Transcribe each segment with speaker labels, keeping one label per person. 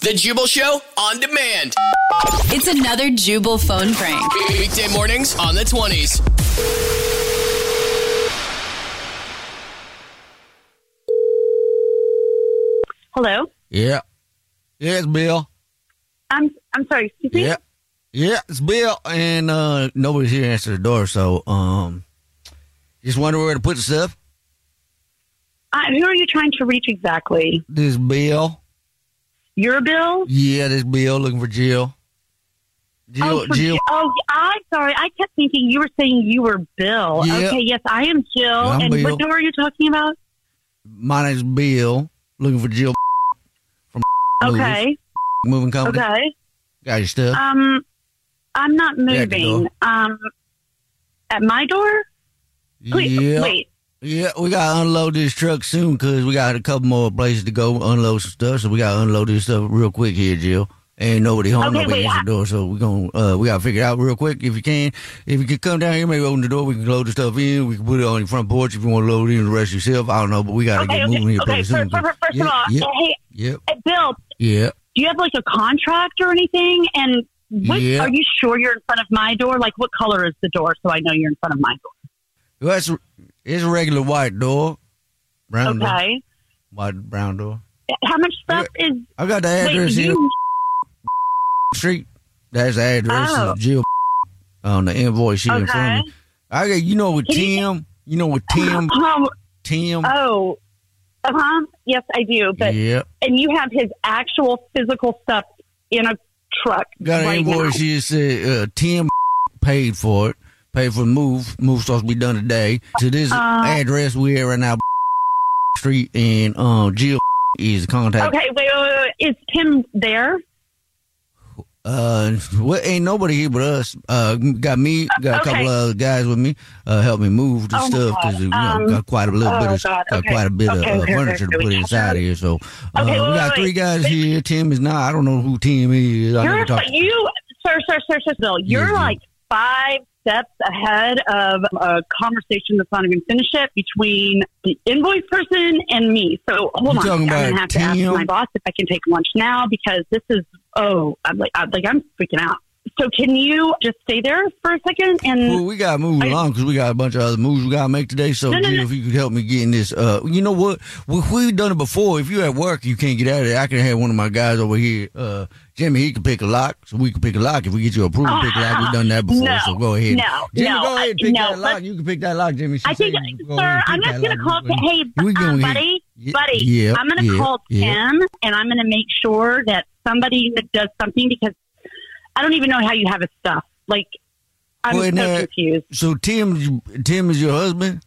Speaker 1: The Jubal Show on demand.
Speaker 2: It's another Jubal phone prank.
Speaker 1: Weekday mornings on the 20s.
Speaker 3: Hello.
Speaker 4: Yeah. Yeah, it's Bill.
Speaker 3: I'm I'm sorry. Excuse me.
Speaker 4: Yeah. Yeah, it's Bill, and uh, nobody's here to answer the door, so um, just wonder where to put the stuff.
Speaker 3: Uh, who are you trying to reach exactly?
Speaker 4: This Bill.
Speaker 3: Your bill?
Speaker 4: Yeah, this Bill looking for Jill. Jill,
Speaker 3: oh,
Speaker 4: Jill.
Speaker 3: Jill- Oh, I'm sorry. I kept thinking you were saying you were Bill.
Speaker 4: Yeah.
Speaker 3: Okay. Yes, I am Jill.
Speaker 4: I'm
Speaker 3: and
Speaker 4: Bill.
Speaker 3: what door are you talking about?
Speaker 4: My name's Bill. Looking for Jill from
Speaker 3: Okay.
Speaker 4: moving company.
Speaker 3: Okay.
Speaker 4: Got your stuff.
Speaker 3: Um, I'm not moving. Um, at my door? Please,
Speaker 4: yeah.
Speaker 3: Wait.
Speaker 4: Yeah, we got to unload this truck soon because we got a couple more places to go unload some stuff. So we got to unload this stuff real quick here, Jill. Ain't nobody home,
Speaker 3: Okay,
Speaker 4: nobody answer the door. So we gonna uh, we got to figure it out real quick if you can. If you can come down here, maybe open the door. We can load the stuff in. We can put it on your front porch if you want to load it in the rest yourself. I don't know, but we got to
Speaker 3: Okay.
Speaker 4: get
Speaker 3: Okay.
Speaker 4: moving here
Speaker 3: Okay.
Speaker 4: pretty soon.
Speaker 3: First, first, first
Speaker 4: yeah,
Speaker 3: of all, hey, Bill,
Speaker 4: yeah.
Speaker 3: do you have like a contract or anything? And what,
Speaker 4: Yeah.
Speaker 3: are you sure you're in front of my door? Like, what color is the door so I know you're in front of my door?
Speaker 4: Well, it's, it's a regular white door, brown door,
Speaker 3: Okay.
Speaker 4: white brown door.
Speaker 3: How much stuff is?
Speaker 4: I got the
Speaker 3: Wait,
Speaker 4: address here.
Speaker 3: you,
Speaker 4: Street. That's the address.
Speaker 3: Oh.
Speaker 4: Is Jill on the invoice here in front of
Speaker 3: okay.
Speaker 4: me. I got you know with Tim. You know with Tim.
Speaker 3: Um,
Speaker 4: Tim.
Speaker 3: oh, uh huh. Yes, I do. But
Speaker 4: yeah.
Speaker 3: and you have his actual physical stuff in a truck.
Speaker 4: Got an
Speaker 3: right
Speaker 4: invoice
Speaker 3: now.
Speaker 4: here said uh, Tim paid for it. Paid for the move. Move supposed to be done today. To this
Speaker 3: Uh,
Speaker 4: address we at right now, Street, and um, Jill is contact.
Speaker 3: Okay, wait, wait, wait, wait. Is Tim there?
Speaker 4: Uh, well, ain't nobody here but us. Uh, got me, got a
Speaker 3: Okay.
Speaker 4: couple of guys with me. Uh, help me move the
Speaker 3: Oh,
Speaker 4: stuff because you know
Speaker 3: Um,
Speaker 4: got quite a little
Speaker 3: oh,
Speaker 4: bit of
Speaker 3: God. Okay.
Speaker 4: quite a bit of
Speaker 3: Okay,
Speaker 4: uh,
Speaker 3: okay,
Speaker 4: furniture to put inside here. So uh, we got three guys here. Tim is not. I don't know who Tim is. I
Speaker 3: You're you, sir, sir, sir, sir, Bill. You're
Speaker 4: yeah.
Speaker 3: like five steps ahead of a conversation that's not even finished yet between the invoice person and me. So hold
Speaker 4: You
Speaker 3: on, I'm gonna have to ask my boss if I can take lunch now because this is oh, I'm like, I'm like I'm freaking out. So can you just stay there for a second and
Speaker 4: Well, we got to move
Speaker 3: I-
Speaker 4: along because we got a bunch of other moves we got to make today. So,
Speaker 3: No, no,
Speaker 4: Jill,
Speaker 3: no.
Speaker 4: if you could help me getting this, uh, you know what? We, we've done it before. If you're at work, you can't get out of there. I can have one of my guys over here, uh, Jimmy. He can pick a lock, so we can pick a lock. If we get you approved pick a lock, we've done that before.
Speaker 3: No,
Speaker 4: so go ahead,
Speaker 3: no,
Speaker 4: Jimmy.
Speaker 3: no,
Speaker 4: go ahead and pick that lock. You can pick that lock, Jimmy. She
Speaker 3: I think, sir, I'm just going to
Speaker 4: lock.
Speaker 3: call. Hey,
Speaker 4: We
Speaker 3: uh, buddy,
Speaker 4: Yeah,
Speaker 3: buddy,
Speaker 4: yeah,
Speaker 3: I'm going to
Speaker 4: yeah,
Speaker 3: call. Tim, and I'm going to make sure that somebody that does something because I don't even know how you have his stuff. Like, I'm
Speaker 4: Well,
Speaker 3: so
Speaker 4: and, uh,
Speaker 3: confused.
Speaker 4: So Tim, Tim is your husband.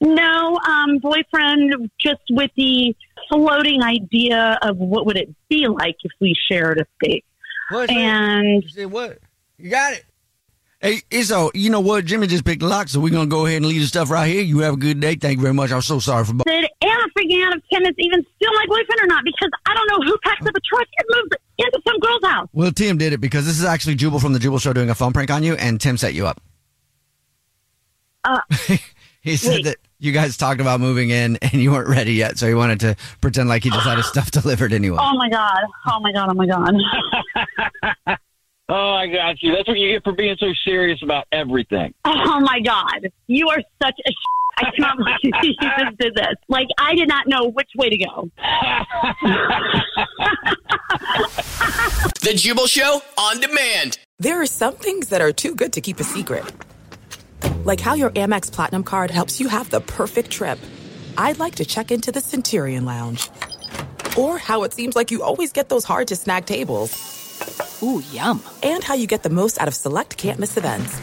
Speaker 3: No, um, boyfriend, just with the floating idea of what would it be like if we shared a space.
Speaker 4: What?
Speaker 3: And
Speaker 4: You said what? You got it. Hey, it's all. You know what? Jimmy just picked the lock, so we're gonna go ahead and leave the stuff right here. You have a good day. Thank you very much. I'm so sorry for.
Speaker 3: said, and a freaking out if Tim is even still my boyfriend or not because I don't know who packs up a truck and moves into some girl's house.
Speaker 4: Well, Tim did it because this is actually Jubal from the Jubal Show doing a phone prank on you, and Tim set you up.
Speaker 3: Uh,
Speaker 4: he said
Speaker 3: wait.
Speaker 4: that you guys talked about moving in and you weren't ready yet, so he wanted to pretend like he just had his stuff delivered anyway.
Speaker 3: oh my god! Oh my god! Oh my god!
Speaker 5: Oh, I got you. That's what you get for being so serious about everything.
Speaker 3: Oh my god! You are such a. I cannot believe you just did this. Like I did not know which way to go.
Speaker 1: The Jubal Show on demand.
Speaker 6: There are some things that are too good to keep a secret. Like how your Amex Platinum card helps you have the perfect trip. I'd like to check into the Centurion Lounge. Or how it seems like you always get those hard to snag tables.
Speaker 2: Ooh, yum.
Speaker 6: And how you get the most out of select can't miss events.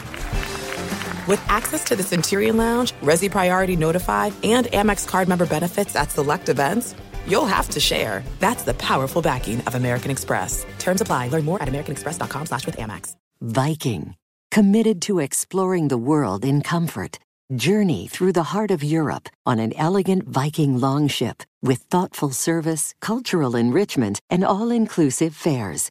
Speaker 6: With access to the Centurion Lounge, Resy Priority Notified, and Amex card member benefits at select events, you'll have to share. That's the powerful backing of American Express. Terms apply. Learn more at americanexpress.com slash with Amex.
Speaker 7: Viking, committed to exploring the world in comfort. Journey through the heart of Europe on an elegant Viking longship with thoughtful service, cultural enrichment, and all-inclusive fares.